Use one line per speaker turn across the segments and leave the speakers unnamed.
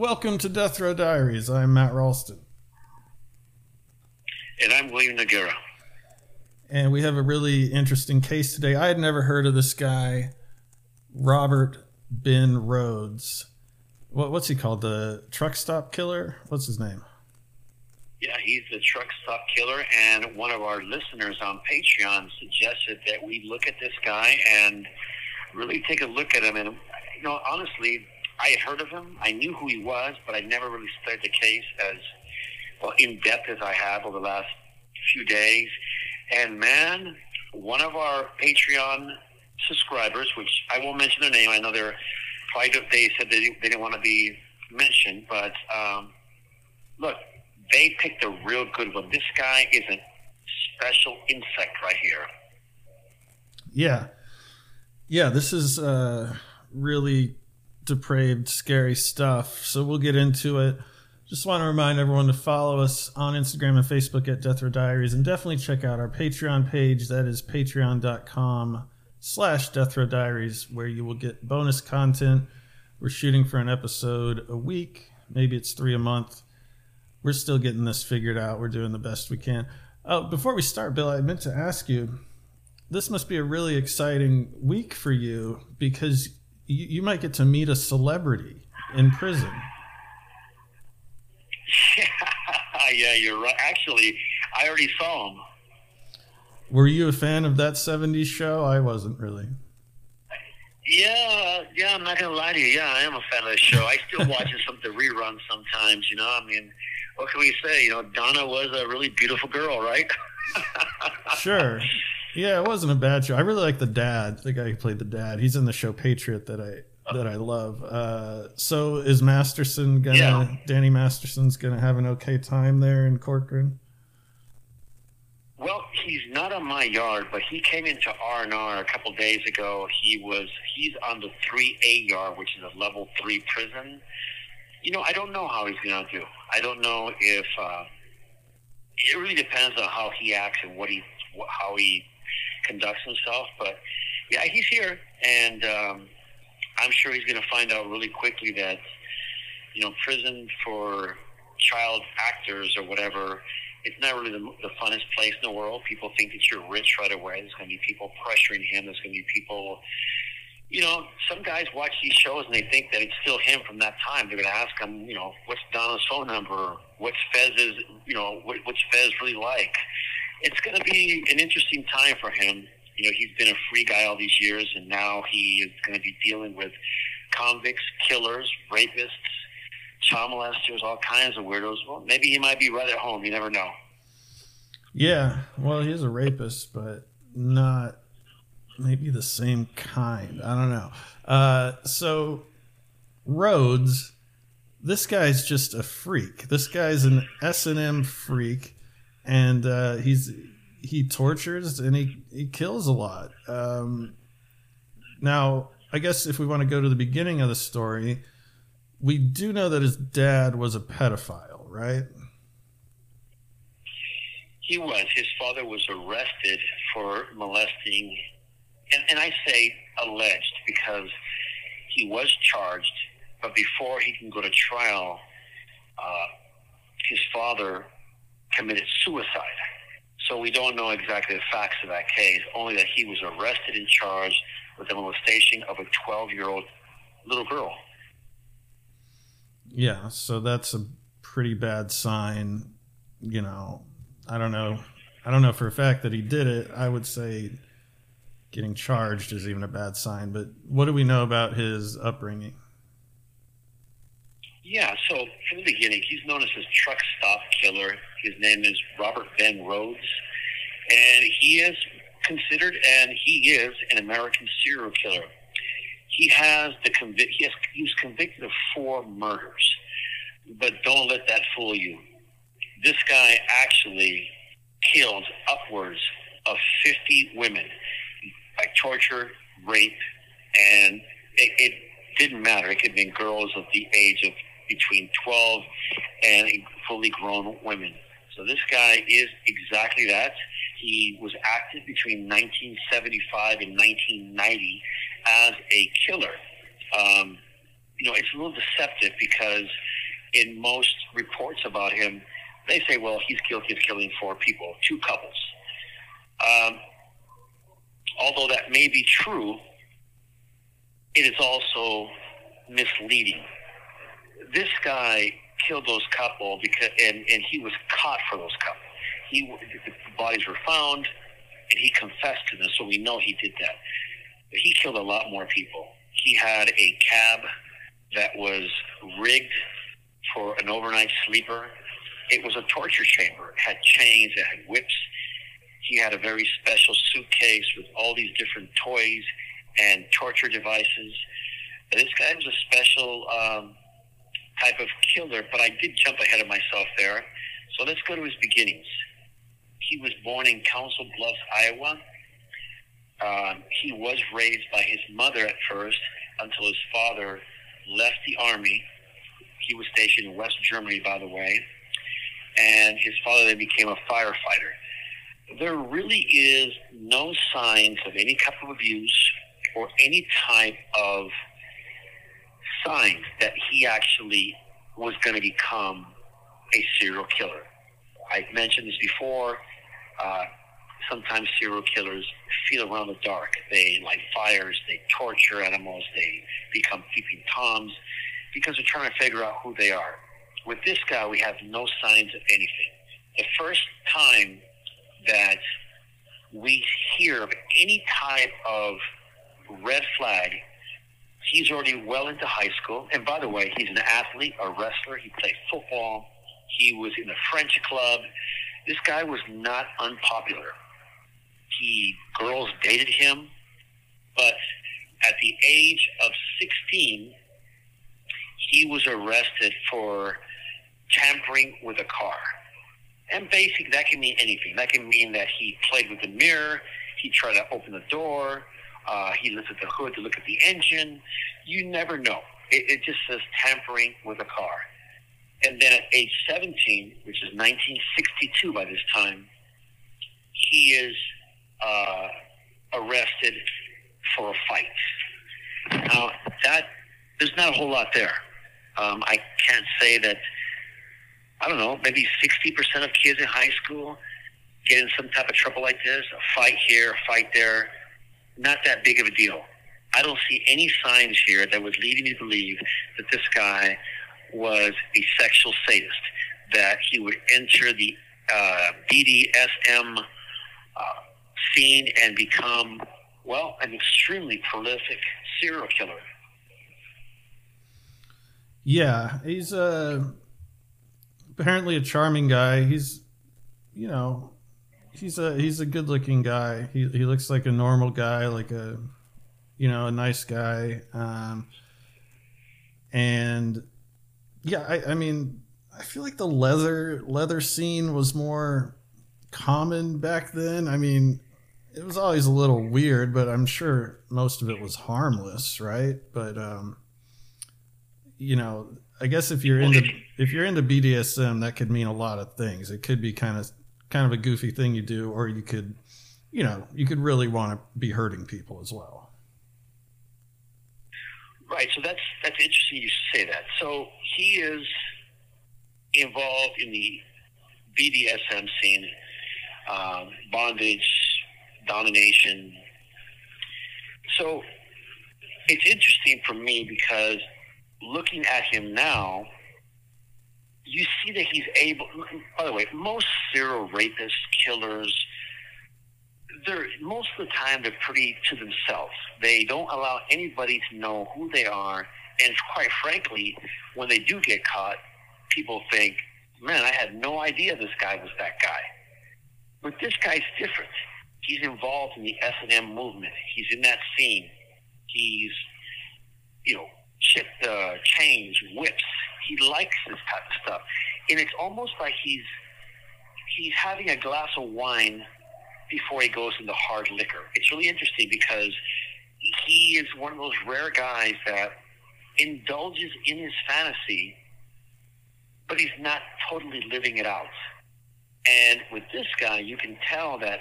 Welcome to death row diaries. I'm matt ralston.
And I'm William Noguera.
and we have a really interesting case today. I had never heard of this guy robert ben rhoades. What, what's he called? The truck stop killer? What's his name?
Yeah, he's the truck stop killer, and one of our listeners on Patreon suggested that we look at this guy and really take a look at him. And you know, honestly, I had heard of him. I knew who he was, but I never really studied the case as well in depth as I have over the last few days. And man, one of our Patreon subscribers, which I won't mention their name, I know they're probably they said they, they didn't want to be mentioned, but um, look, they picked a real good one. This guy is a special insect right here.
Yeah. Yeah, this is uh, really depraved, scary stuff. So we'll get into it. Just want to remind everyone to follow us on Instagram and Facebook at Death Row Diaries and definitely check out our Patreon page. That is patreon.com slash Death Row Diaries, where you will get bonus content. We're shooting for an episode a week. Maybe it's three a month. We're still getting this figured out. We're doing the best we can. Uh, before we start, Bill, I meant to ask you this must be a really exciting week for you because you, you might get to meet a celebrity in prison.
yeah, you're right. Actually, I already saw him.
Were you a fan of that 70s show? I wasn't really.
Yeah, yeah, I'm not gonna lie to you. Yeah, I am a fan of the show. I still watch some of the reruns sometimes. You know, I mean, what can we say? You know, Donna was a really beautiful girl, right?
Sure. Yeah, it wasn't a bad show. I really like the dad, the guy who played the dad. He's in the show Patriot that I that I love. Uh, so is Masterson gonna
Yeah.
Danny Masterson's gonna have an okay time there in Corcoran?
Well, he's not on my yard, but he came into R and R a couple days ago. He was he's on the three A yard, which is a level three prison. You know, I don't know how he's going to do. I don't know if uh, it really depends on how he acts and what he how he conducts himself. But yeah, he's here, and um, I'm sure he's going to find out really quickly that you know prison for child actors or whatever it's not really the, the funnest place in the world. People think that you're rich right away. There's going to be people pressuring him. There's going to be people, you know, some guys watch these shows and they think that it's still him from that time. They're going to ask him, you know, what's Donna's phone number? What's Fez's, you know, what, what's Fez really like? It's going to be an interesting time for him. You know, he's been a free guy all these years, and now he is going to be dealing with convicts, killers, rapists, child molesters, all kinds of weirdos. Well, maybe he might be right at home. You never know.
Yeah, well, he's a rapist, but not maybe the same kind. I don't know. Uh, so Rhoades, this guy's just a freak. This guy's an S and M freak, and uh, he's he tortures and he he kills a lot. Um, now, I guess if we want to go to the beginning of the story, we do know that his dad was a pedophile, right?
He was. His father was arrested for molesting, and, and I say alleged because he was charged, but before he can go to trial, uh, his father committed suicide. So we don't know exactly the facts of that case, only that he was arrested and charged with the molestation of a 12 year old little girl.
Yeah, so that's a pretty bad sign. You know, I don't know. I don't know for a fact that he did it. I would say getting charged is even a bad sign. But what do we know about his upbringing?
Yeah, so from the beginning, he's known as a truck stop killer. His name is Robert Ben Rhoades, and he is considered, and he is an American serial killer. He has the convict. He, has, he was convicted of four murders, but don't let that fool you. This guy actually killed upwards of 50 women by torture, rape, and it, it didn't matter. It could been girls of the age of between 12 and fully grown women. So this guy is exactly that. He was active between 1975 and 1990 as a killer. Um, you know, it's a little deceptive because in most reports about him, they say, well, he's guilty of killing four people, two couples. Um, although that may be true, it is also misleading. This guy killed those couple because, and, and he was caught for those couple. He, the bodies were found, and he confessed to them, so we know he did that. But he killed a lot more people. He had a cab that was rigged for an overnight sleeper. It was a torture chamber. It had chains, it had whips. He had a very special suitcase with all these different toys and torture devices. This guy was a special um, type of killer, but I did jump ahead of myself there. So let's go to his beginnings. He was born in Council Bluffs, Iowa. Um, he was raised by his mother at first until his father left the army. He was stationed in West Germany, by the way, and his father then became a firefighter. There really is no signs of any type of abuse or any type of signs that he actually was going to become a serial killer. I've mentioned this before. Uh, sometimes serial killers feel around the dark. They light fires, they torture animals, they become peeping toms because they're trying to figure out who they are. With this guy, we have no signs of anything. The first time that we hear of any type of red flag, he's already well into high school. And by the way, he's an athlete, a wrestler. He played football. He was in a French club. This guy was not unpopular. He girls dated him, but at the age of 16, he was arrested for tampering with a car. And basically, that can mean anything. That can mean that he played with the mirror, he tried to open the door, uh, he lifted the hood to look at the engine. You never know. It, it just says tampering with a car. And then at age 17, which is 1962 by this time, he is uh, arrested for a fight. Now, that there's not a whole lot there. Um, I can't say that, I don't know, maybe 60% of kids in high school get in some type of trouble like this a fight here, a fight there. Not that big of a deal. I don't see any signs here that would lead me to believe that this guy was a sexual sadist, that he would enter the uh, BDSM uh, scene and become, well, an extremely prolific serial killer.
Yeah, he's uh, apparently a charming guy. He's, you know, he's a he's a good looking guy. He he looks like a normal guy, like a, you know, a nice guy. Um, and yeah, I, I mean, I feel like the leather leather scene was more common back then. I mean, it was always a little weird, but I'm sure most of it was harmless, right? But um, you know, I guess if you're into if you're into BDSM, that could mean a lot of things. It could be kind of kind of a goofy thing you do, or you could, you know, you could really want to be hurting people as well.
Right. So that's that's interesting you say that. So he is involved in the BDSM scene, um, bondage, domination. So it's interesting for me because looking at him now, you see that he's able. By the way, most serial rapists, killers, they're most of the time they're pretty to themselves. They don't allow anybody to know who they are, and quite frankly, when they do get caught, people think, "Man, I had no idea this guy was that guy." But this guy's different. He's involved in the S and M movement. He's in that scene. He's, you know, chipped uh, chains, whips. He likes this type of stuff, and it's almost like he's he's having a glass of wine before he goes into hard liquor. It's really interesting because he is one of those rare guys that indulges in his fantasy, but he's not totally living it out. And with this guy, you can tell that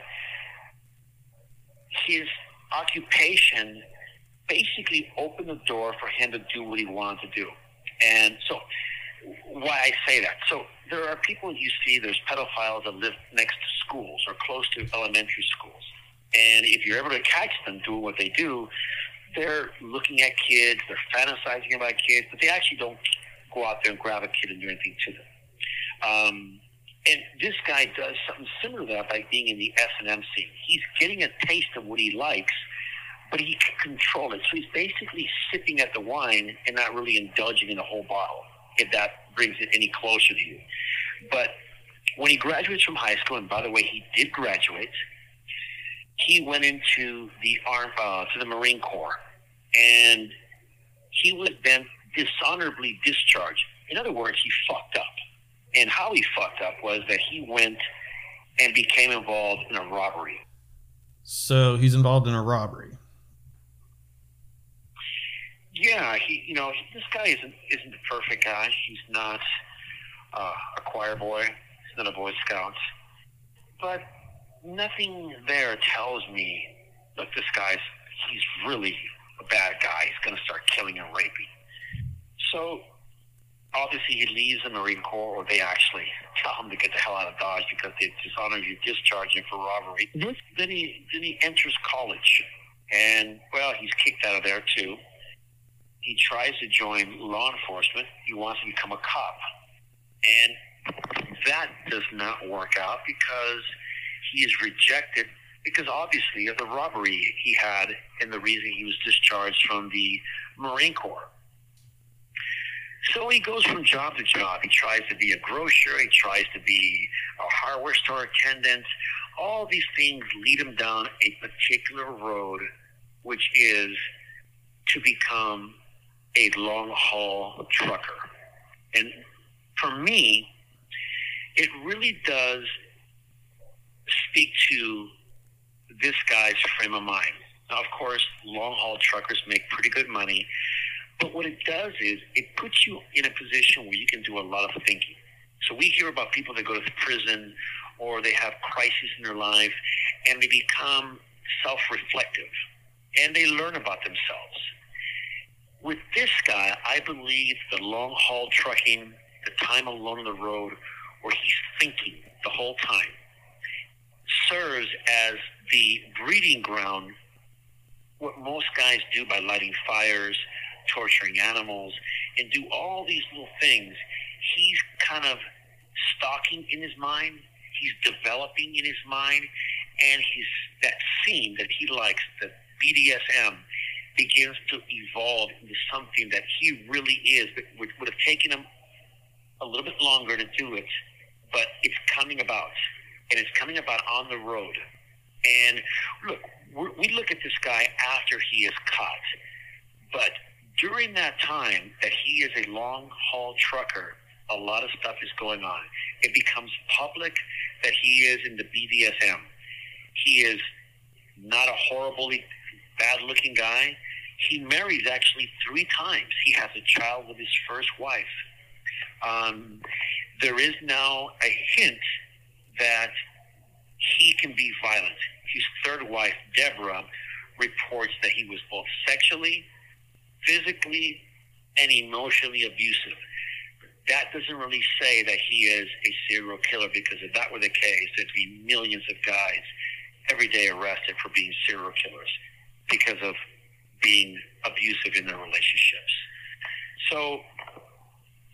his occupation basically opened the door for him to do what he wanted to do. And so, why I say that. So, there are people you see, there's pedophiles that live next to schools or close to elementary schools. And if you're ever to catch them doing what they do, they're looking at kids, they're fantasizing about kids, but they actually don't go out there and grab a kid and do anything to them. Um, and this guy does something similar to that by being in the S and M scene. He's getting a taste of what he likes, but he can control it. So he's basically sipping at the wine and not really indulging in the whole bottle. If that brings it any closer to you, but when he graduates from high school, and by the way, he did graduate, he went into the arm uh, to the Marine Corps, and he was then dishonorably discharged. In other words, he fucked up. And how he fucked up was that he went and became involved in a robbery.
So he's involved in a robbery.
Yeah, he, you know, this guy isn't isn't the perfect guy. He's not uh, a choir boy. He's not a Boy Scout. But nothing there tells me that this guy's he's really a bad guy. He's going to start killing and raping. So obviously he leaves the Marine Corps, or they actually tell him to get the hell out of Dodge because they dishonor you, discharge him for robbery. Then he then he enters college, and well, he's kicked out of there too. He tries to join law enforcement. He wants to become a cop, and that does not work out because he is rejected because obviously of the robbery he had and the reason he was discharged from the Marine Corps. So he goes from job to job. He tries to be a grocer. He tries to be a hardware store attendant. All these things lead him down a particular road, which is to become a long haul trucker. And for me, it really does speak to this guy's frame of mind. Now, of course, long haul truckers make pretty good money, but what it does is it puts you in a position where you can do a lot of thinking. So we hear about people that go to prison or they have crises in their life and they become self reflective and they learn about themselves. With this guy, I believe the long haul trucking, the time alone on the road, where he's thinking the whole time, serves as the breeding ground. What most guys do by lighting fires, torturing animals, and do all these little things, he's kind of stalking in his mind. He's developing in his mind, and he's that scene that he likes, the BDSM, begins to evolve into something that he really is. But would, have taken him a little bit longer to do it, but it's coming about, and it's coming about on the road. And look, we look at this guy after he is caught, but during that time that he is a long haul trucker, a lot of stuff is going on. It becomes public that he is in the BDSM. He is not a horribly bad looking guy. He marries actually three times. He has a child with his first wife. Um, there is now a hint that he can be violent. His third wife, Deborah, reports that he was both sexually, physically, and emotionally abusive. That doesn't really say that he is a serial killer because if that were the case, there'd be millions of guys every day arrested for being serial killers because of being abusive in their relationships. So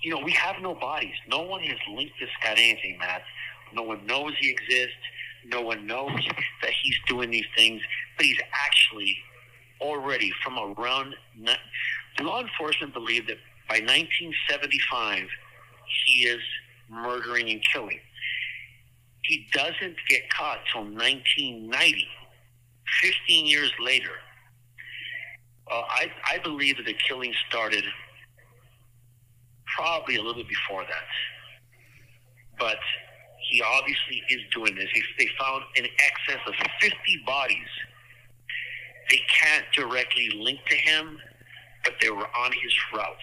you know, we have no bodies. No one has linked this guy to anything, Matt. No one knows he exists. No one knows that he's doing these things, but he's actually already from around. Law enforcement believe that by 1975, he is murdering and killing. He doesn't get caught till 1990, 15 years later. Uh, I, I believe that the killing started probably a little bit before that. But he obviously is doing this. He, they found in excess of 50 bodies. They can't directly link to him, but they were on his routes.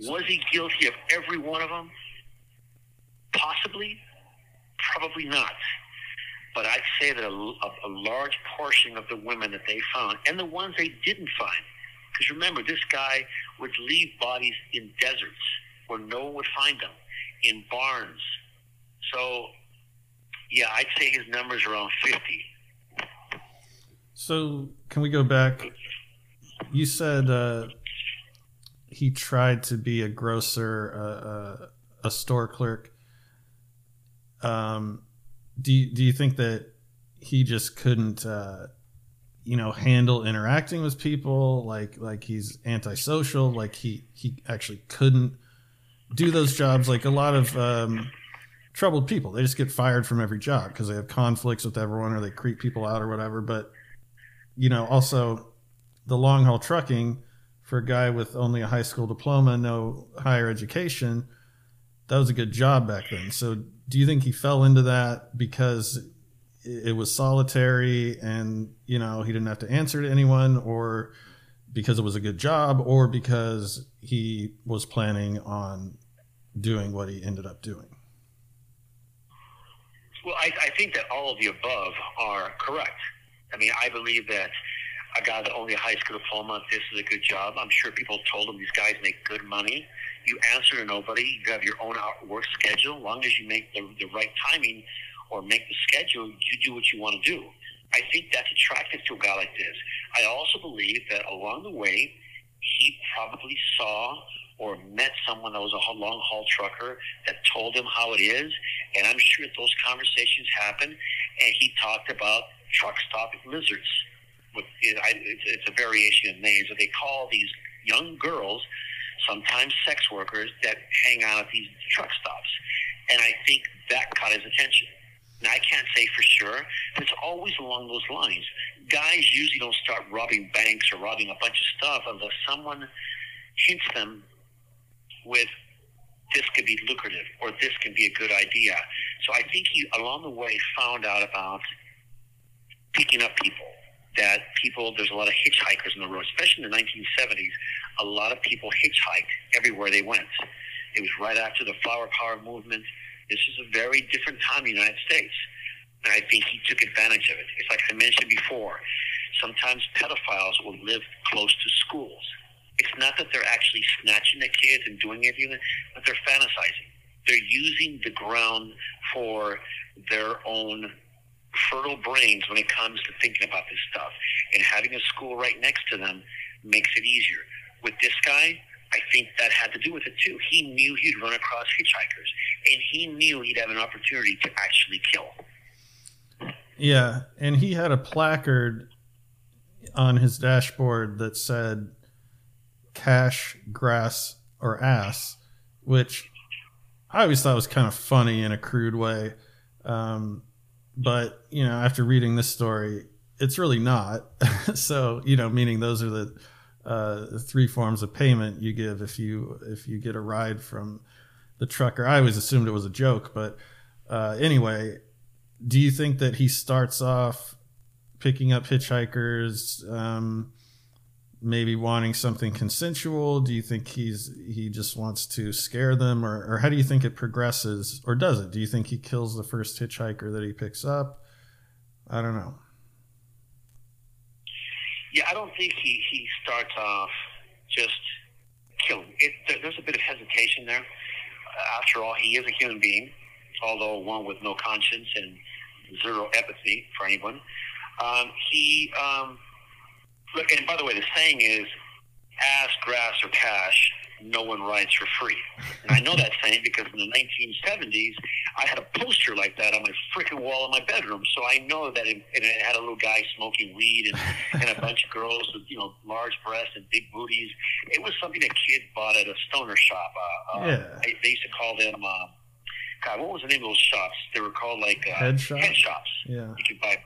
Was he guilty of every one of them? Possibly, probably not. But I'd say that a, a, large portion of the women that they found, and the ones they didn't find, because remember, this guy would leave bodies in deserts where no one would find them, in barns. So, yeah, I'd say his number's around 50.
So, can we go back? You said uh, he tried to be a grocer, uh, uh, a store clerk. Um, do you, do you think that he just couldn't uh, you know handle interacting with people? Like like he's antisocial like he he actually couldn't do those jobs. Like a lot of um, troubled people. They just get fired from every job because they have conflicts with everyone or they creep people out or whatever. But you know also the long haul trucking for a guy with only a high school diploma no higher education that was a good job back then. So do you think he fell into that because it was solitary and you know he didn't have to answer to anyone or because it was a good job or because he was planning on doing what he ended up doing?
Well I, I think that all of the above are correct. I mean i believe that a guy that only a high school diploma this is a good job. I'm sure people told him these guys make good money you answer to nobody you have your own work schedule as long as you make the, the right timing or make the schedule, you do what you want to do. I think that's attractive to a guy like this. I also believe that along the way, he probably saw or met someone that was a long haul trucker that told him how it is. And I'm sure those conversations happened. And he talked about truck stop lizards. It's a variation of names that they call these young girls, sometimes sex workers, that hang out at these truck stops. And I think that caught his attention. Now, I can't say for sure, but it's always along those lines. Guys usually don't start robbing banks or robbing a bunch of stuff unless someone hints them with this could be lucrative or this can be a good idea. So I think he, along the way, found out about picking up people. That people, there's a lot of hitchhikers on the road, especially in the 1970s. A lot of people hitchhiked everywhere they went. It was right after the flower power movement this is a very different time in the United States. And I think he took advantage of it. It's like I mentioned before. Sometimes pedophiles will live close to schools. It's not that they're actually snatching the kids and doing anything, but they're fantasizing. They're using the ground for their own fertile brains when it comes to thinking about this stuff. And having a school right next to them makes it easier. With this guy, I think that had to do with it too. He knew he'd run across hitchhikers, and he knew he'd have an opportunity to actually kill.
Yeah, and he had a placard on his dashboard that said cash, grass, or ass, which I always thought was kind of funny in a crude way. Um, but, you know, after reading this story, it's really not. so, you know, meaning those are the uh, three forms of payment you give if you if you get a ride from the trucker. I always assumed it was a joke, but uh, anyway, do you think that he starts off picking up hitchhikers, um, maybe wanting something consensual? Do you think he's he just wants to scare them, or, or how do you think it progresses, or does it? Do you think he kills the first hitchhiker that he picks up? I don't know.
Yeah, I don't think he, he starts off just killing. It, there's a bit of hesitation there. After all, he is a human being, although one with no conscience and zero empathy for anyone. Um, he, um, and by the way, the saying is ass, grass, or cash. no one rides for free. And I know that saying because in the 1970s, I had a poster like that on my freaking wall in my bedroom. So I know that it, and it had a little guy smoking weed and, and a bunch of girls with, you know, large breasts and big booties. It was something a kid bought at a stoner shop. Uh, uh,
Yeah.
They, they used to call them, uh, God, what was the name of those shops? They were called like uh,
Head shop?
Head shops.
Yeah.
You could buy,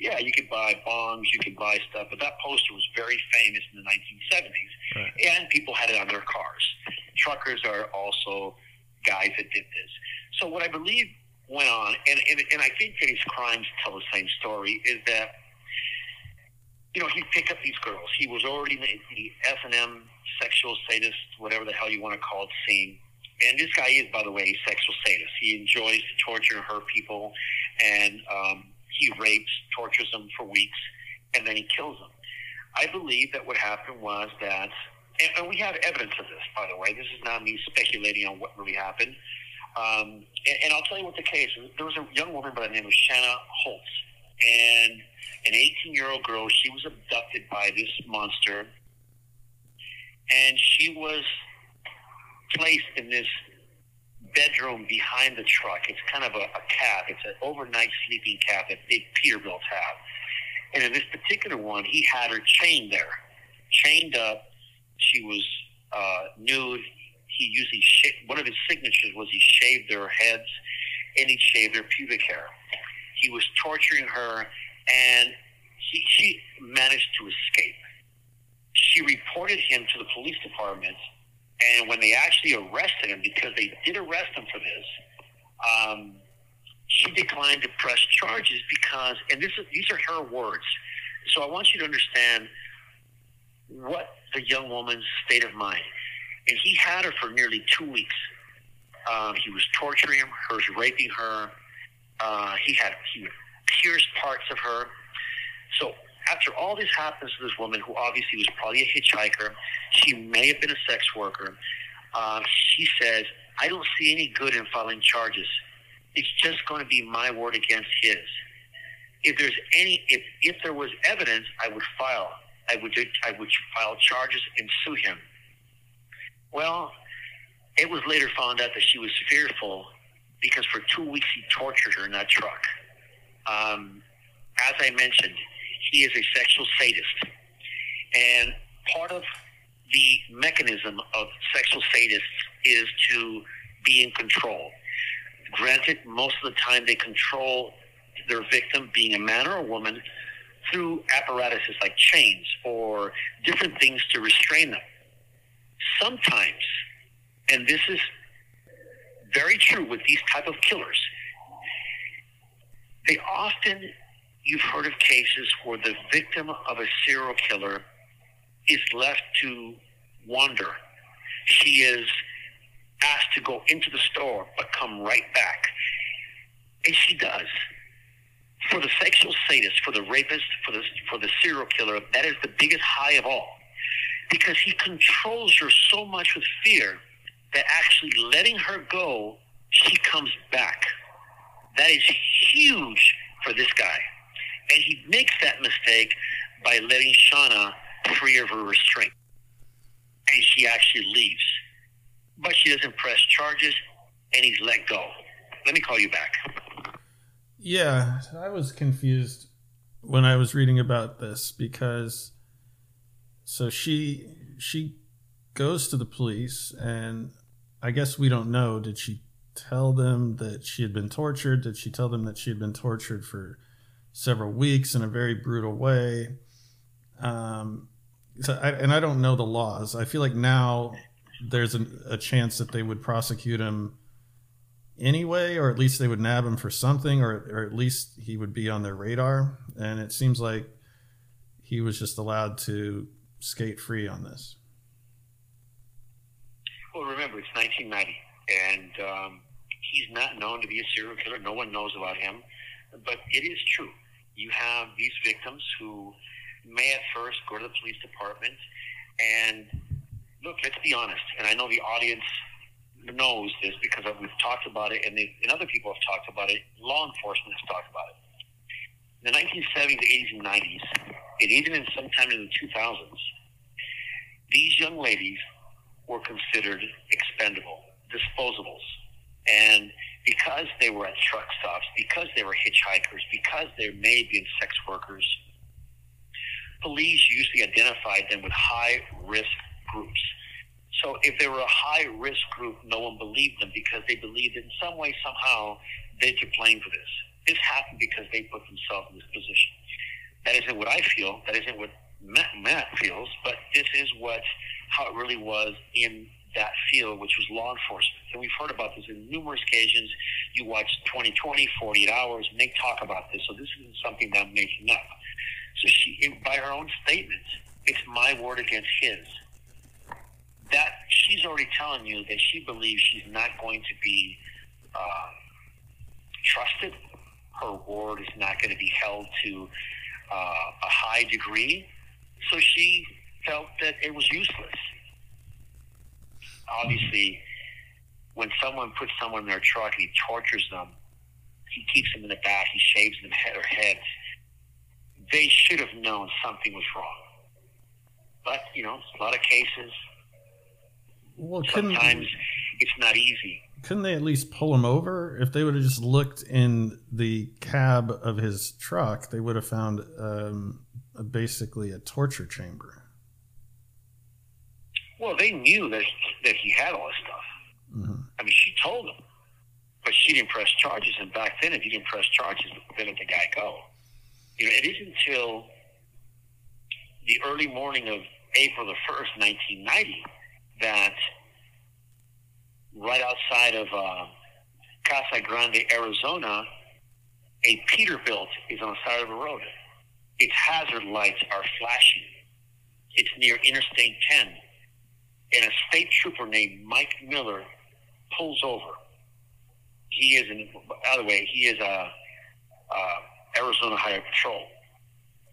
yeah, you could buy bongs, you could buy stuff, but that poster was very famous in the 1970s,
Right.
and people had it on their cars. Truckers are also guys that did this. So what I believe went on, and and, and I think that his crimes tell the same story, is that you know he'd pick up these girls. He was already in the, the S and M sexual sadist, whatever the hell you want to call it, scene. And this guy is, by the way, a sexual sadist. He enjoys to torture and hurt people, and um, he rapes, tortures them for weeks, and then he kills them. I believe that what happened was that, and, and we have evidence of this, by the way. This is not me speculating on what really happened. Um, and, and I'll tell you what the case. There was a young woman by the name of Shanna Holtz, and an 18 year old girl. She was abducted by this monster, and she was placed in this bedroom behind the truck. It's kind of a, a cab. It's an overnight sleeping cab that big Peterbilt have. And in this particular one, he had her chained there, chained up. She was uh, nude. He usually sh- one of his signatures was he shaved their heads and he shaved their pubic hair. He was torturing her, and he, she managed to escape. She reported him to the police department, and when they actually arrested him, because they did arrest him for this, um, she declined to press charges because, and this is, these are her words. So I want you to understand what the young woman's state of mind. And he had her for nearly two weeks. Um, he was torturing her, was raping her. Uh, he had he would pierce parts of her. So after all this happens to this woman, who obviously was probably a hitchhiker, she may have been a sex worker. Uh, she says, "I don't see any good in filing charges. It's just going to be my word against his. If there's any, if if there was evidence, I would file. I would I would file charges and sue him." Well, it was later found out that she was fearful because for two weeks he tortured her in that truck. Um, as I mentioned, he is a sexual sadist. And part of the mechanism of sexual sadists is to be in control. Granted, most of the time they control their victim, being a man or a woman, through apparatuses like chains or different things to restrain them. Sometimes, and this is very true with these type of killers, they often you've heard of cases where the victim of a serial killer is left to wander. She is asked to go into the store but come right back. And she does. For the sexual sadist, for the rapist, for the for the serial killer, that is the biggest high of all. Because he controls her so much with fear that actually letting her go, she comes back. That is huge for this guy. And he makes that mistake by letting Shauna free of her restraint. And she actually leaves. But she doesn't press charges, and he's let go. Let me call you back.
Yeah, I was confused when I was reading about this because so she she goes to the police and I guess we don't know did she tell them that she had been tortured did she tell them that she had been tortured for several weeks in a very brutal way um so I, and I don't know the laws I feel like now there's an, a chance that they would prosecute him anyway, or at least they would nab him for something, or or at least he would be on their radar. And it seems like he was just allowed to skate free on this.
Well, remember, it's 1990, and um, he's not known to be a serial killer. No one knows about him. But it is true. You have these victims who may at first go to the police department and look, let's be honest, and I know the audience knows this because we've talked about it and, they, and other people have talked about it. Law enforcement has talked about it. In the 1970s, 80s, and 90s, and even in sometime in the 2000s, these young ladies were considered expendable, disposables. And because they were at truck stops, because they were hitchhikers, because they may have been sex workers, police usually identified them with high risk groups. So if they were a high risk group, no one believed them because they believed in some way, somehow, they're to blame for this. This happened because they put themselves in this position. That isn't what I feel. That isn't what Matt, Matt feels. But this is what how it really was in that field, which was law enforcement. And we've heard about this in numerous occasions. You watch 2020, 48 hours, and they talk about this. So this isn't something that I'm making up. So she, by her own statement, it's my word against his. That she's already telling you that she believes she's not going to be uh, trusted. Her word is not going to be held to uh, a high degree. So she felt that it was useless. Obviously, when someone puts someone in their truck, he tortures them. He keeps them in the back. He shaves them their heads. They should have known something was wrong. But you know, a lot of cases.
Well,
sometimes it's not easy.
Couldn't they at least pull him over? If they would have just looked in the cab of his truck, they would have found um, basically a torture chamber.
Well, they knew that that he had all this stuff. Mm-hmm. I mean, she told them, but she didn't press charges. And back then, if you didn't press charges, then let the guy go. You know, it isn't until the early morning of April the first, nineteen ninety, that right outside of uh, Casa Grande, Arizona, a Peterbilt is on the side of the road. Its hazard lights are flashing. It's near Interstate 10 and a state trooper named Mike Miller pulls over. He is, in, by the way, he is a, a Arizona Highway Patrol.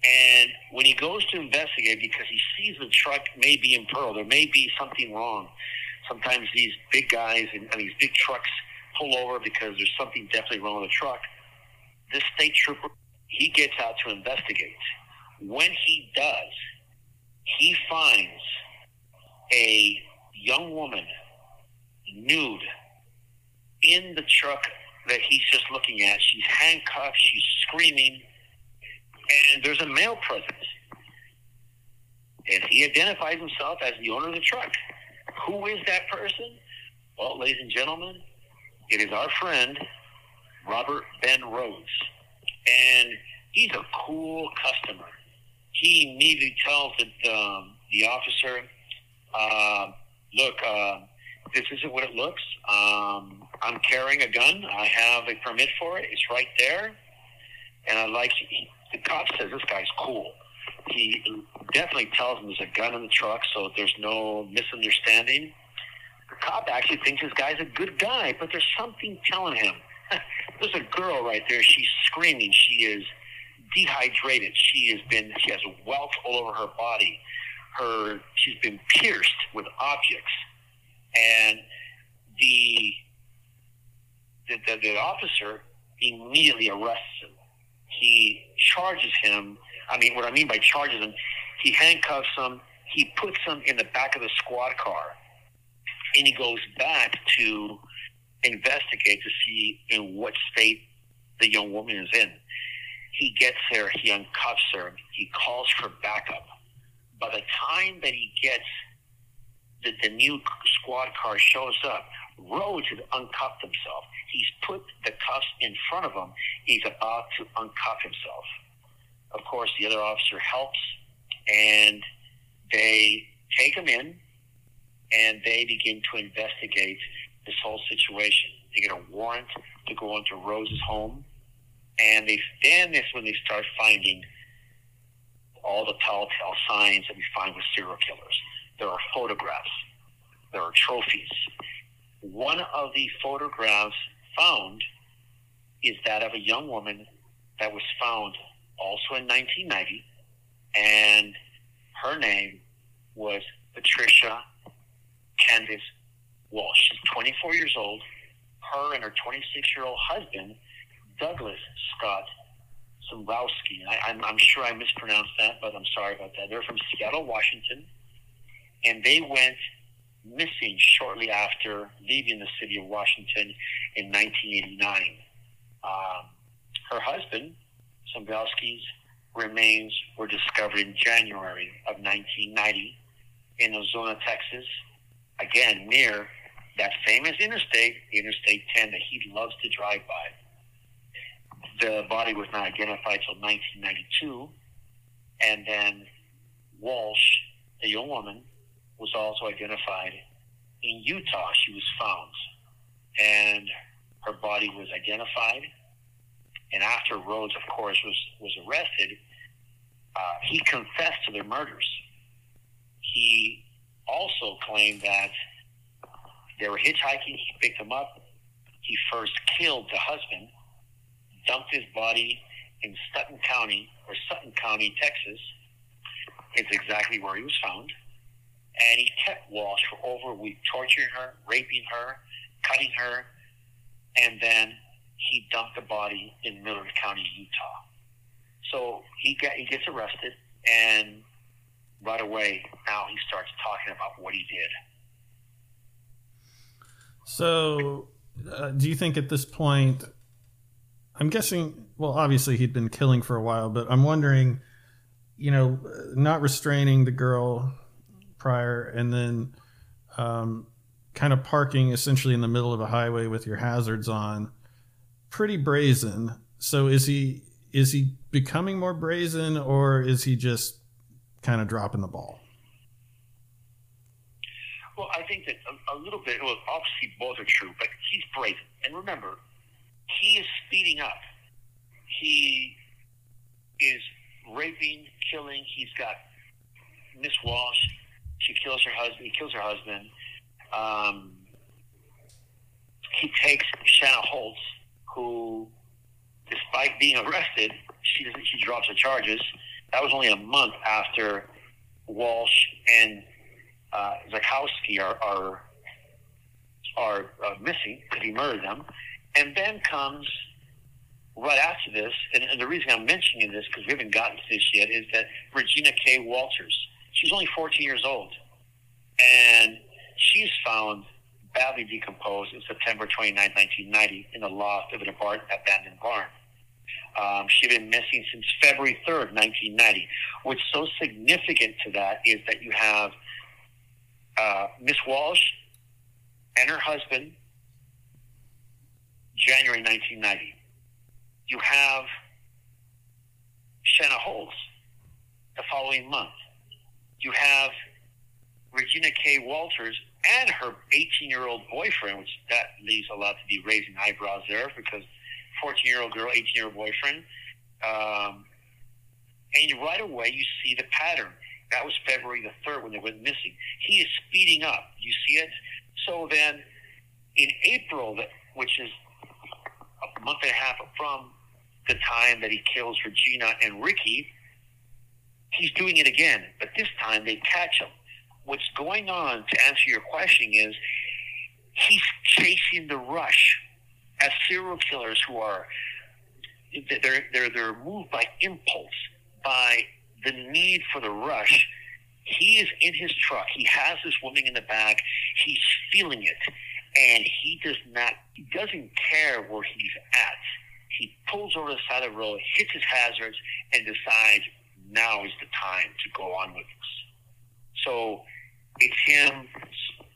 And when he goes to investigate, because he sees the truck may be in Pearl, there may be something wrong. Sometimes these big guys and, and these big trucks pull over because there's something definitely wrong with the truck. This state trooper, he gets out to investigate. When he does, he finds a young woman nude in the truck that he's just looking at. She's handcuffed, she's screaming, and there's a male present. And he identifies himself as the owner of the truck. Who is that person? Well, ladies and gentlemen, it is our friend, Robert Ben Rhoades. And he's a cool customer. He immediately tells the, um, the officer, uh, look, uh, this isn't what it looks. Um, I'm carrying a gun. I have a permit for it. It's right there. And I like, he, the cop says this guy's cool. He definitely tells him there's a gun in the truck, so there's no misunderstanding. The cop actually thinks this guy's a good guy, but there's something telling him. there's a girl right there. She's screaming. She is dehydrated. She has been, she has welts all over her body her she's been pierced with objects, and the the, the, the officer immediately arrests him. He charges him. I mean, what I mean by charges him, he handcuffs him. He puts him in the back of the squad car, and he goes back to investigate to see in what state the young woman is in. He gets there, he uncuffs her, he calls for backup by the time that he gets the, the new squad car shows up, Rhoades has uncuffed himself. He's put the cuffs in front of him. He's about to uncuff himself. Of course, the other officer helps, and they take him in, and they begin to investigate this whole situation. They get a warrant to go into Rhoades's home, and they then this when they start finding all the telltale signs that we find with serial killers. There are photographs, there are trophies. One of the photographs found is that of a young woman that was found also in 1990, and her name was Patricia Candice Walsh. She's 24 years old. Her and her 26 year old husband, Douglas Scott Zimbrowski. I, I'm, I'm sure I mispronounced that, but I'm sorry about that. They're from Seattle, Washington, and they went missing shortly after leaving the city of Washington in 1989. Um, her husband, Sombelski's remains were discovered in January of 1990 in Ozona, Texas, again near that famous interstate, Interstate 10 that he loves to drive by. The body was not identified until 1992, and then Walsh, a young woman, was also identified in Utah. She was found, and her body was identified. And after Rhoades, of course, was was arrested, uh, he confessed to their murders. He also claimed that they were hitchhiking. He picked them up. He first killed the husband, dumped his body in Sutton County or Sutton County, Texas. It's exactly where he was found. And he kept Walsh for over a week, torturing her, raping her, cutting her, and then he dumped the body in Millard County, Utah. So he got he gets arrested, and right away now he starts talking about what he did.
So, uh, do you think at this point, I'm guessing, well, obviously he'd been killing for a while, but I'm wondering, you know, not restraining the girl prior and then um, kind of parking essentially in the middle of a highway with your hazards on, pretty brazen. So is he is he becoming more brazen or is he just kind of dropping the ball?
Well, I think that a, a little bit, well, obviously both are true, but he's brazen. And remember, he is speeding up. He is raping, killing. He's got Miss Walsh. She kills her husband. He kills her husband. Um, he takes Shanna Holtz, who, despite being arrested, she. She drops the charges. That was only a month after Walsh and uh, Zakowski are are, are uh, missing because he murdered them, and then comes right after this, and, and the reason I'm mentioning this because we haven't gotten to this yet is that Regina K. Walters, she's only 14 years old, and she's found badly decomposed in September 29, 1990, in the loft of an abandoned barn. Um, she'd been missing since February 3rd, 1990. What's so significant to that is that you have uh, Miss Walsh and her husband, January 1990. You have Shanna Holtz the following month. You have Regina K. Walters and her 18 year old boyfriend, which that leaves a lot to be raising eyebrows there because 14 year old girl, 18 year old boyfriend. Um, and right away you see the pattern. That was February the 3rd when they went missing. He is speeding up. You see it? So then in April, which is a month and a half from the time that he kills Regina and Ricky, he's doing it again. But this time they catch him. What's going on, to answer your question, is he's chasing the rush as serial killers who are they're they're they're moved by impulse, by the need for the rush. He is in his truck. He has this woman in the back. He's feeling it, and he does not. He doesn't care where he's at. He pulls over the side of the road, hits his hazards, and decides now is the time to go on with this. So it's him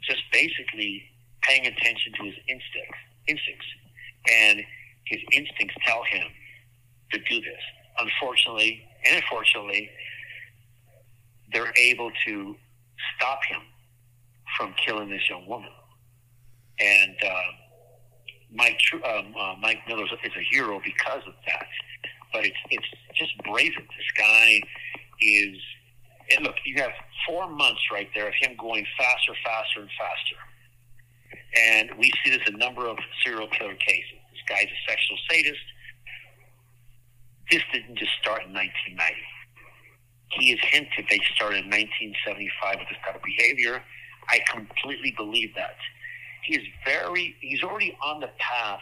just basically paying attention to his instincts, instincts, and his instincts tell him to do this. Unfortunately, and unfortunately, they're able to stop him from killing this young woman. And uh, Mike um, uh, Mike Miller is a hero because of that. But it's it's just brazen. This guy is. And look, you have four months right there of him going faster, faster, and faster. And we see this in a number of serial killer cases. This guy's a sexual sadist this didn't just start in 1990. He has hinted they started in 1975 with this type of behavior. I completely believe that. He is very, he's already on the path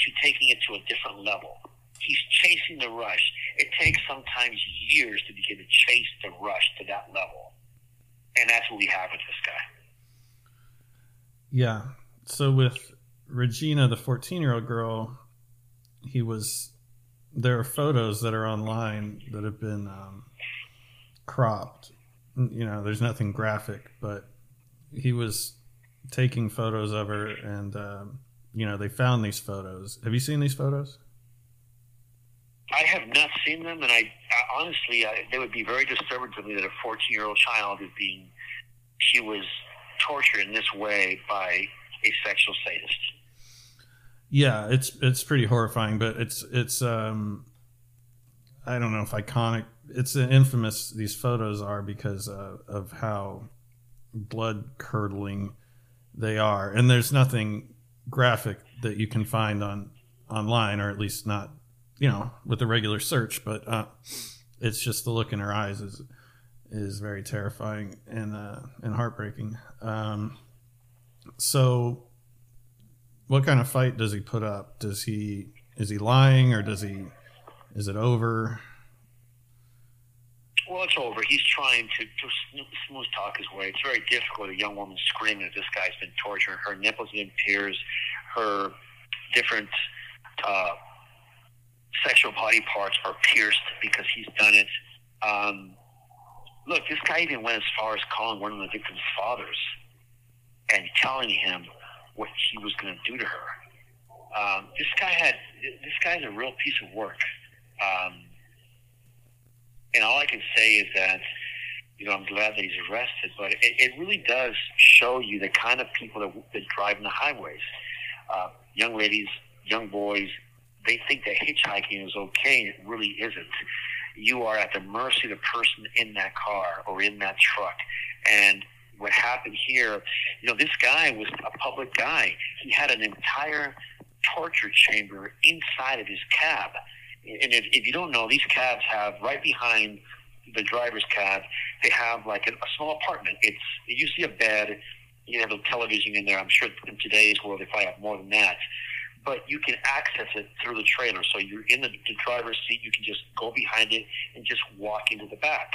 to taking it to a different level. He's chasing the rush. It takes sometimes years to begin to chase the rush to that level. And that's what we have with this guy.
Yeah. So with Regina, the 14 year old girl, he was. There are photos that are online that have been um, cropped. You know, there's nothing graphic, but he was taking photos of her, and um, you know, they found these photos. Have you seen these photos?
I have not seen them, and I, I honestly, I, they would be very disturbing to me that a 14 year old child is being, she was tortured in this way by a sexual sadist.
Yeah, it's it's pretty horrifying, but it's it's um, I don't know if iconic. It's infamous. These photos are because uh, of how blood curdling they are, and there's nothing graphic that you can find on online, or at least not you know with a regular search. But uh, it's just the look in her eyes is is very terrifying and uh, and heartbreaking. Um, so what kind of fight does he put up? Does he is he lying or does he is it over?
Well, it's over. He's trying to, smooth talk his way. It's very difficult. A young woman screaming that this guy's been torturing her nipples been pierced, her different uh, sexual body parts are pierced because he's done it. Um, look, this guy even went as far as calling one of the victim's fathers and telling him what he was going to do to her. Um, this guy had this guy's a real piece of work, um, and all I can say is that you know I'm glad that he's arrested, but it, it really does show you the kind of people that, that drive in the highways. Uh, young ladies, young boys, they think that hitchhiking is okay, and it really isn't. You are at the mercy of the person in that car or in that truck, and what happened here, you know, this guy was a public guy. He had an entire torture chamber inside of his cab. And if, if you don't know, these cabs have right behind the driver's cab, they have like a, a small apartment. It's usually a bed. You have a television in there. I'm sure in today's world they probably have more than that. But you can access it through the trailer. So you're in the, the driver's seat. You can just go behind it and just walk into the back.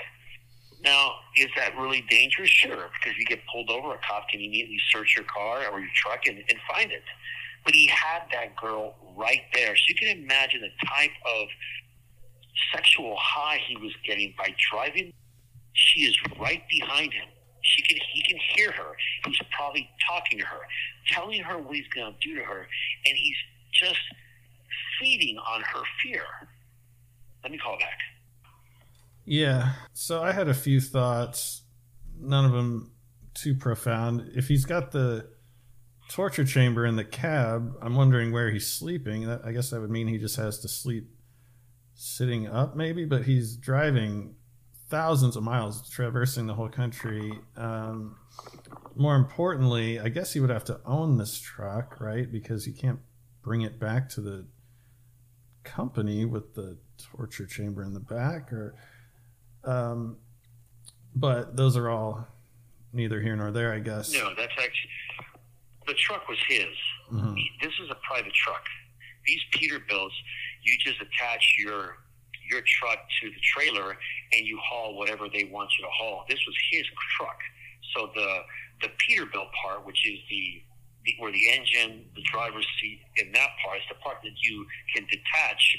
Now, is that really dangerous? Sure, because you get pulled over, a cop can immediately search your car or your truck and, and find it. But he had that girl right there. So you can imagine the type of sexual high he was getting by driving. She is right behind him. She can he can hear her. He's probably talking to her, telling her what he's going to do to her, and he's just feeding on her fear. Let me call back.
Yeah. So I had a few thoughts, none of them too profound. If he's got the torture chamber in the cab, I'm wondering where he's sleeping. That, I guess that would mean he just has to sleep sitting up, maybe, but he's driving thousands of miles, traversing the whole country. Um, more importantly, I guess he would have to own this truck, right? Because he can't bring it back to the company with the torture chamber in the back or um, but those are all neither here nor there, I guess.
No, that's actually the truck was his. Mm-hmm. This is a private truck. These Peterbilts, you just attach your your truck to the trailer and you haul whatever they want you to haul. This was his truck. So the the Peterbilt part, which is the, the where the engine, the driver's seat, and that part is the part that you can detach.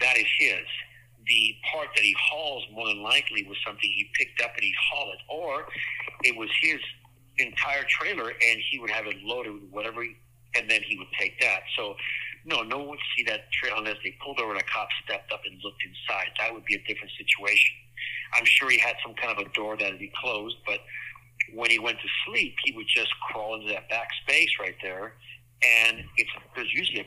That is his the part that he hauls more than likely was something he picked up and he hauled it, or it was his entire trailer and he would have it loaded with whatever, he, and then he would take that. So, no, no one would see that trailer unless they pulled over and a cop stepped up and looked inside. That would be a different situation. I'm sure he had some kind of a door that be closed, but when he went to sleep, he would just crawl into that back space right there, and it's there's usually a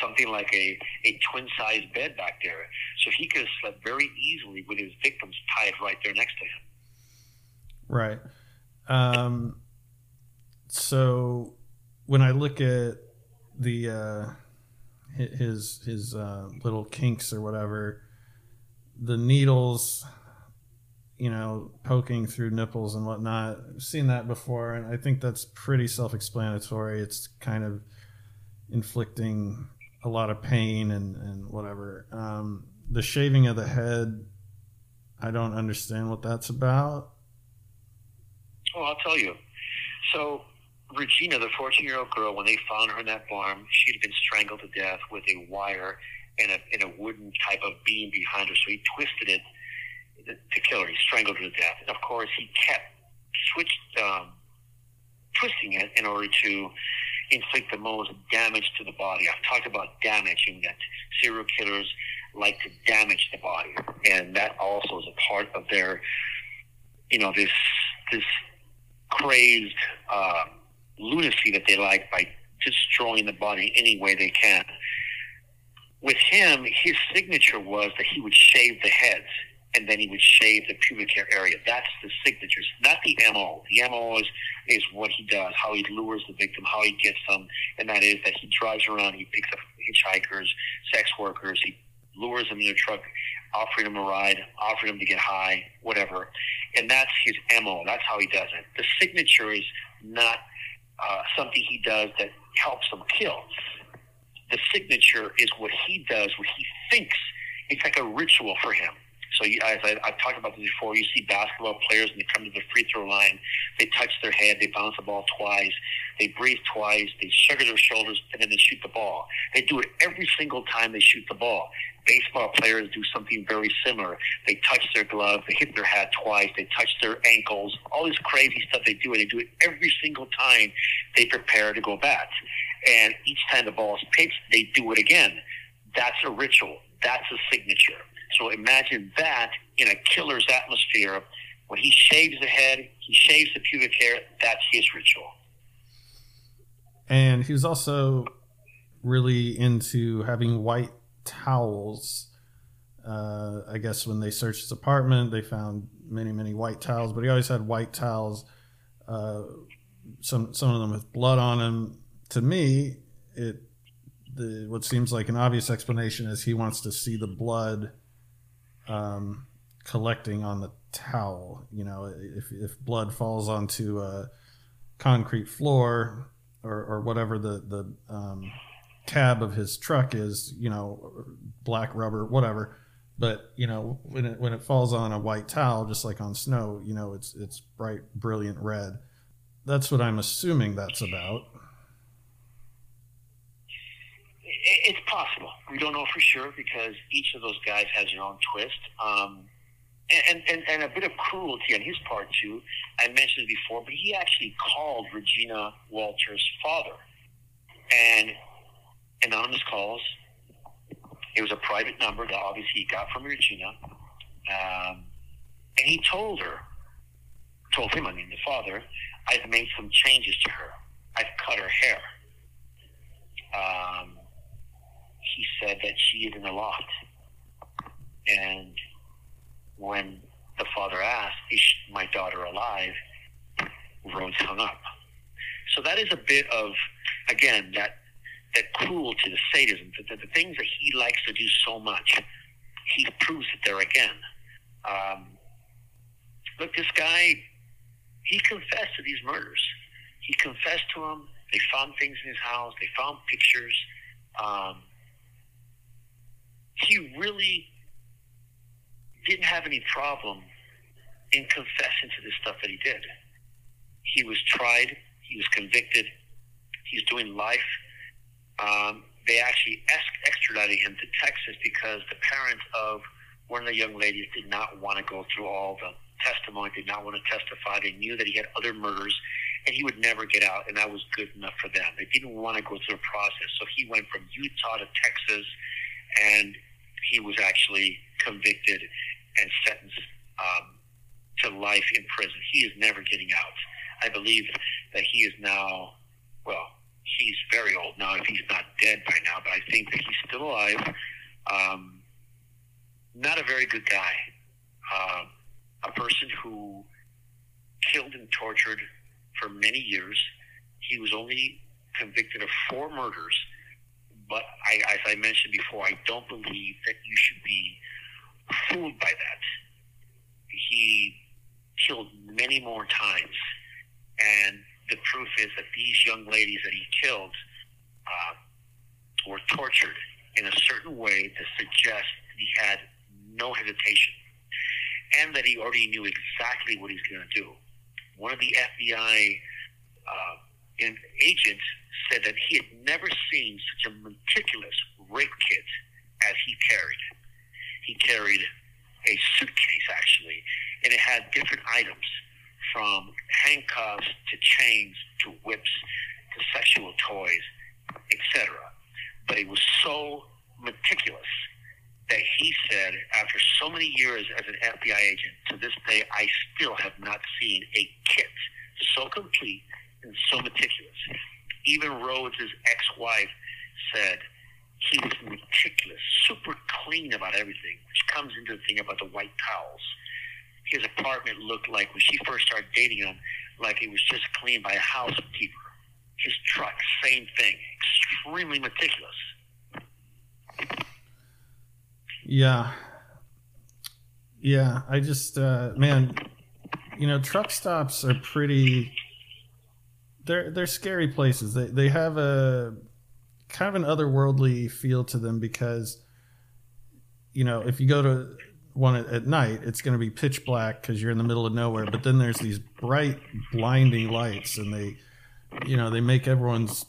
something like a, a twin size bed back there. So he could have slept very easily with his victims tied right there next to him.
Right. Um, so when I look at the uh, his his uh, little kinks or whatever, the needles, you know, poking through nipples and whatnot. I've seen that before, and I think that's pretty self-explanatory. It's kind of inflicting a lot of pain and, and whatever. Um, the shaving of the head, I don't understand what that's about.
Well, I'll tell you. So Regina, the 14 year old girl, when they found her in that barn, she had been strangled to death with a wire and a, and a wooden type of beam behind her. So he twisted it to kill her. He strangled her to death. And of course, he kept switched um, twisting it in order to inflict the most damage to the body. I've talked about damage damaging that serial killers like to damage the body, and that also is a part of their, you know, this this crazed uh, lunacy that they like by destroying the body any way they can. With him, his signature was that he would shave the heads and then he would shave the pubic hair area. That's the signatures, not the MO. The MO is, is what he does, how he lures the victim, how he gets them, and that is that he drives around, he picks up hitchhikers, sex workers, he lures them in a truck, offering them a ride, offering them to get high, whatever. And that's his MO. That's how he does it. The signature is not uh, something he does that helps him kill. The signature is what he does, what he thinks. It's like a ritual for him. So you, as I, I've talked about this before, you see basketball players when they come to the free throw line, they touch their head, they bounce the ball twice, they breathe twice, they sugar their shoulders, and then they shoot the ball. They do it every single time they shoot the ball. Baseball players do something very similar. They touch their glove, they hit their hat twice, they touch their ankles, all this crazy stuff they do, and they do it every single time they prepare to go bat. And each time the ball is pitched, they do it again. That's a ritual. That's a signature. So imagine that in a killer's atmosphere. When he shaves the head, he shaves the pubic hair, that's his ritual.
And he was also really into having white towels. Uh, I guess when they searched his apartment, they found many, many white towels, but he always had white towels. Uh, some some of them with blood on them. To me, it the what seems like an obvious explanation is he wants to see the blood um, collecting on the towel. You know, if, if blood falls onto a concrete floor or, or whatever the, the um, cab of his truck is, you know, black rubber, whatever. But you know, when it when it falls on a white towel, just like on snow, you know, it's it's bright, brilliant red. That's what I'm assuming that's about.
It's possible. We don't know for sure because each of those guys has their own twist. Um, and, and, and a bit of cruelty on his part, too. I mentioned it before, but he actually called Regina Walters' father. And anonymous calls. It was a private number that obviously he got from Regina. Um, and he told her, told him, I mean, the father, I've made some changes to her. I've cut her hair. Um, he said that she is in the loft. And when the father asked, Is my daughter alive? Rhoades hung up. So that is a bit of, again, that that cruelty, the sadism, the, the, the things that he likes to do so much. He proves it there again. Um, look, this guy, he confessed to these murders. He confessed to them. They found things in his house. They found pictures. Um, he really didn't have any problem in confessing to the stuff that he did. He was tried, he was convicted, he's doing life. Um, they actually extradited him to Texas because the parents of one of the young ladies did not want to go through all the testimony, did not want to testify. They knew that he had other murders and he would never get out, and that was good enough for them. They didn't want to go through the process. So he went from Utah to Texas and he was actually convicted and sentenced um, to life in prison. He is never getting out. I believe that he is now, well, he's very old now if he's not dead by now, but I think that he's still alive. Um, not a very good guy. Uh, a person who killed and tortured for many years. He was only convicted of four murders but I, as I mentioned before, I don't believe that you should be fooled by that. He killed many more times, and the proof is that these young ladies that he killed uh, were tortured in a certain way to suggest that he had no hesitation and that he already knew exactly what he's going to do. One of the FBI uh, an agent said that he had never seen such a meticulous rape kit as he carried. He carried a suitcase actually, and it had different items from handcuffs to chains to whips to sexual toys, etc. But it was so meticulous that he said, after so many years as an FBI agent, to this day, I still have not seen a kit so complete and so meticulous. Even Rhoades' ex-wife said he was meticulous, super clean about everything, which comes into the thing about the white towels. His apartment looked like when she first started dating him, like it was just cleaned by a housekeeper. His truck, same thing, extremely meticulous.
Yeah. Yeah, I just uh man, you know, truck stops are pretty they're they're scary places. They they have a kind of an otherworldly feel to them because you know, if you go to one at, night, it's going to be pitch black because you're in the middle of nowhere. But then there's these bright, blinding lights, and they, you know, they make everyone's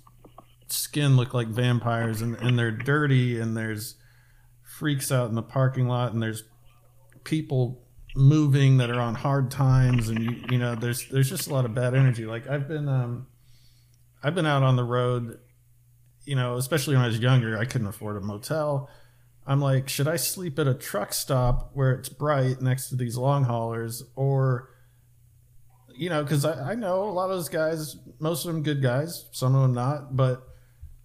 skin look like vampires, and, and they're dirty, and there's freaks out in the parking lot, and there's people moving that are on hard times, and you, you know, there's there's just a lot of bad energy. Like I've been, um, I've been out on the road, you know, especially when I was younger, I couldn't afford a motel. I'm like, should I sleep at a truck stop where it's bright next to these long haulers, or you know, because I, I know a lot of those guys, most of them good guys, some of them not, but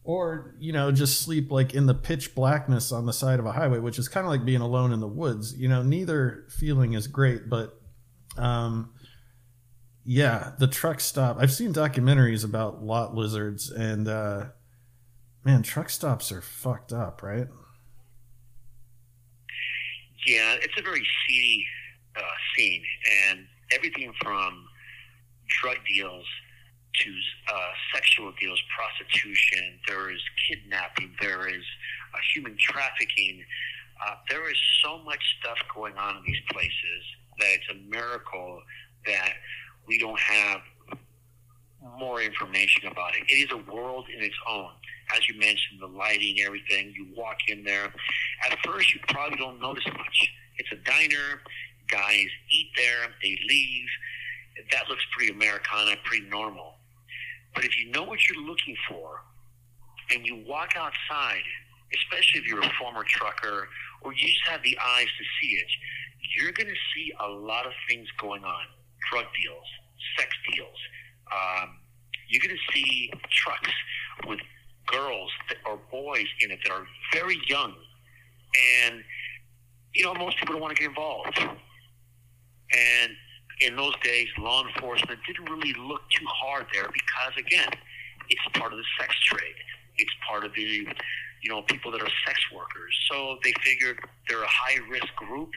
or you know just sleep like in the pitch blackness on the side of a highway which is kind of like being alone in the woods you know neither feeling is great but um yeah the truck stop i've seen documentaries about lot lizards and uh man truck stops are fucked up right?
Yeah it's a very seedy uh, scene and everything from drug deals to uh, sexual deals, prostitution, there is kidnapping, there is uh, human trafficking. Uh, there is so much stuff going on in these places that it's a miracle that we don't have more information about it. It is a world in its own. As you mentioned, the lighting, everything. You walk in there. At first, you probably don't notice much. It's a diner. Guys eat there. They leave. That looks pretty Americana, pretty normal. But if you know what you're looking for and you walk outside, especially if you're a former trucker or you just have the eyes to see it, you're going to see a lot of things going on drug deals, sex deals. Um, you're going to see trucks with girls that, or boys in it that are very young. And, you know, most people don't want to get involved. And in those days, law enforcement didn't really look too hard there because, again, it's part of the sex trade. It's part of the, you know, people that are sex workers. So they figured they're a high risk group.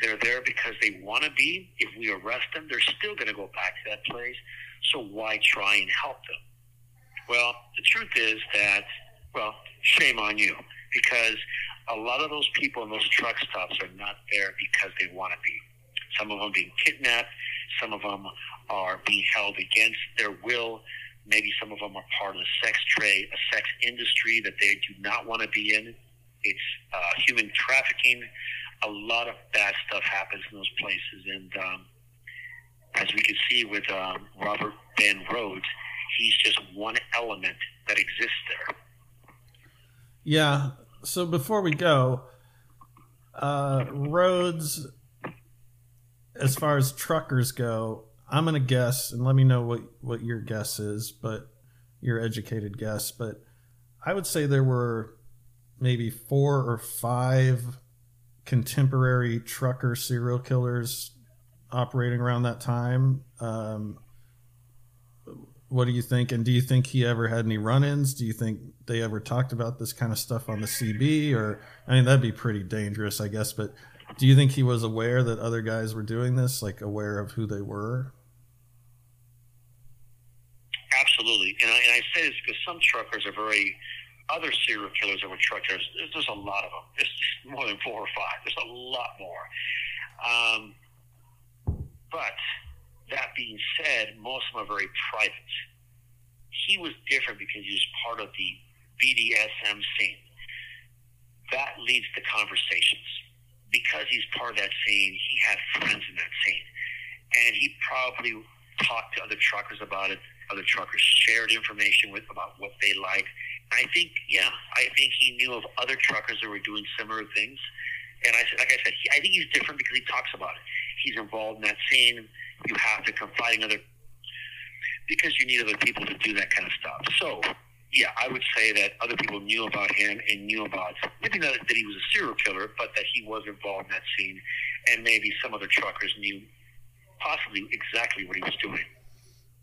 They're there because they want to be. If we arrest them, they're still going to go back to that place. So why try and help them? Well, the truth is that, well, shame on you because a lot of those people in those truck stops are not there because they want to be. Some of them being kidnapped. Some of them are being held against their will. Maybe some of them are part of the sex trade, a sex industry that they do not want to be in. It's uh, human trafficking. A lot of bad stuff happens in those places. And um, as we can see with um, Robert Ben Rhoades, he's just one element that exists there.
Yeah. So before we go, uh, Rhoades as far as truckers go, I'm gonna guess, and let me know what what your guess is, but your educated guess. But I would say there were maybe four or five contemporary trucker serial killers operating around that time. Um, what do you think? And do you think he ever had any run-ins? Do you think they ever talked about this kind of stuff on the CB? Or I mean, that'd be pretty dangerous, I guess. But do you think he was aware that other guys were doing this, like aware of who they were?
Absolutely, and I, and I say this because some truckers are very. Other serial killers that were truckers, there's, there's a lot of them. There's more than four or five. There's a lot more. Um, but that being said, most of them are very private. he was different because he was part of the BDSM scene. That leads to conversations. Because he's part of that scene, he had friends in that scene. And he probably talked to other truckers about it. Other truckers shared information with about what they like. I think, yeah, I think he knew of other truckers that were doing similar things. And I said, like I said, he, I think he's different because he talks about it. He's involved in that scene. You have to confide in other because you need other people to do that kind of stuff. So, yeah, I would say that other people knew about him and knew about maybe not that he was a serial killer, but that he was involved in that scene, and maybe some other truckers knew possibly exactly what he was doing.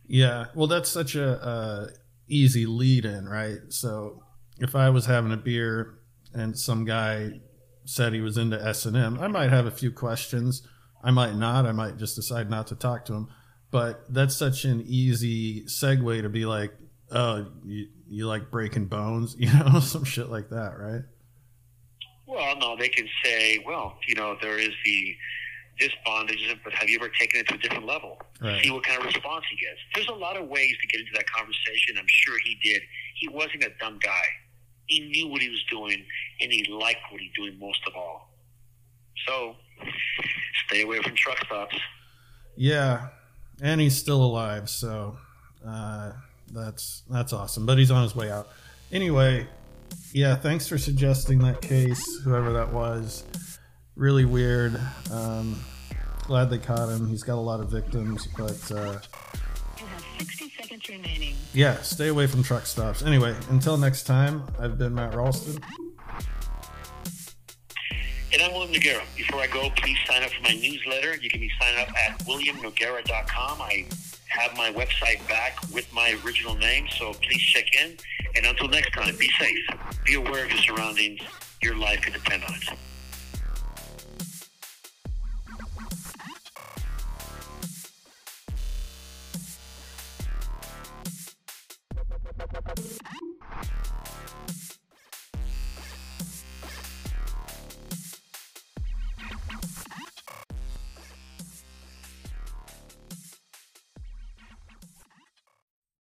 Yeah, well, that's such a uh, easy lead in, right? So if I was having a beer and some guy said he was into S and M, I might have a few questions. I might not. I might just decide not to talk to him. But that's such an easy segue to be like, oh, you, you like breaking bones, you know, some shit like that, right?
Well, no, they can say, well, you know, there is the this bondage, but have you ever taken it to a different level?
Right.
See what kind of response he gets. There's a lot of ways to get into that conversation. I'm sure he did. He wasn't a dumb guy. He knew what he was doing, and he liked what he was doing most of all. So, stay away from truck stops.
Yeah, and he's still alive, so uh, that's that's awesome. But he's on his way out. Anyway, yeah, thanks for suggesting that case, whoever that was. Really weird. Um, glad they caught him. He's got a lot of victims, but uh,
You have 60 seconds remaining.
yeah, stay away from truck stops. Anyway, until next time, I've been Matt Ralston.
And I'm William Noguera. Before I go, please sign up for my newsletter. You can be signed up at williamnoguera.com. I have my website back with my original name, so please check in. And until next time, be safe. Be aware of your surroundings. Your life could depend on it.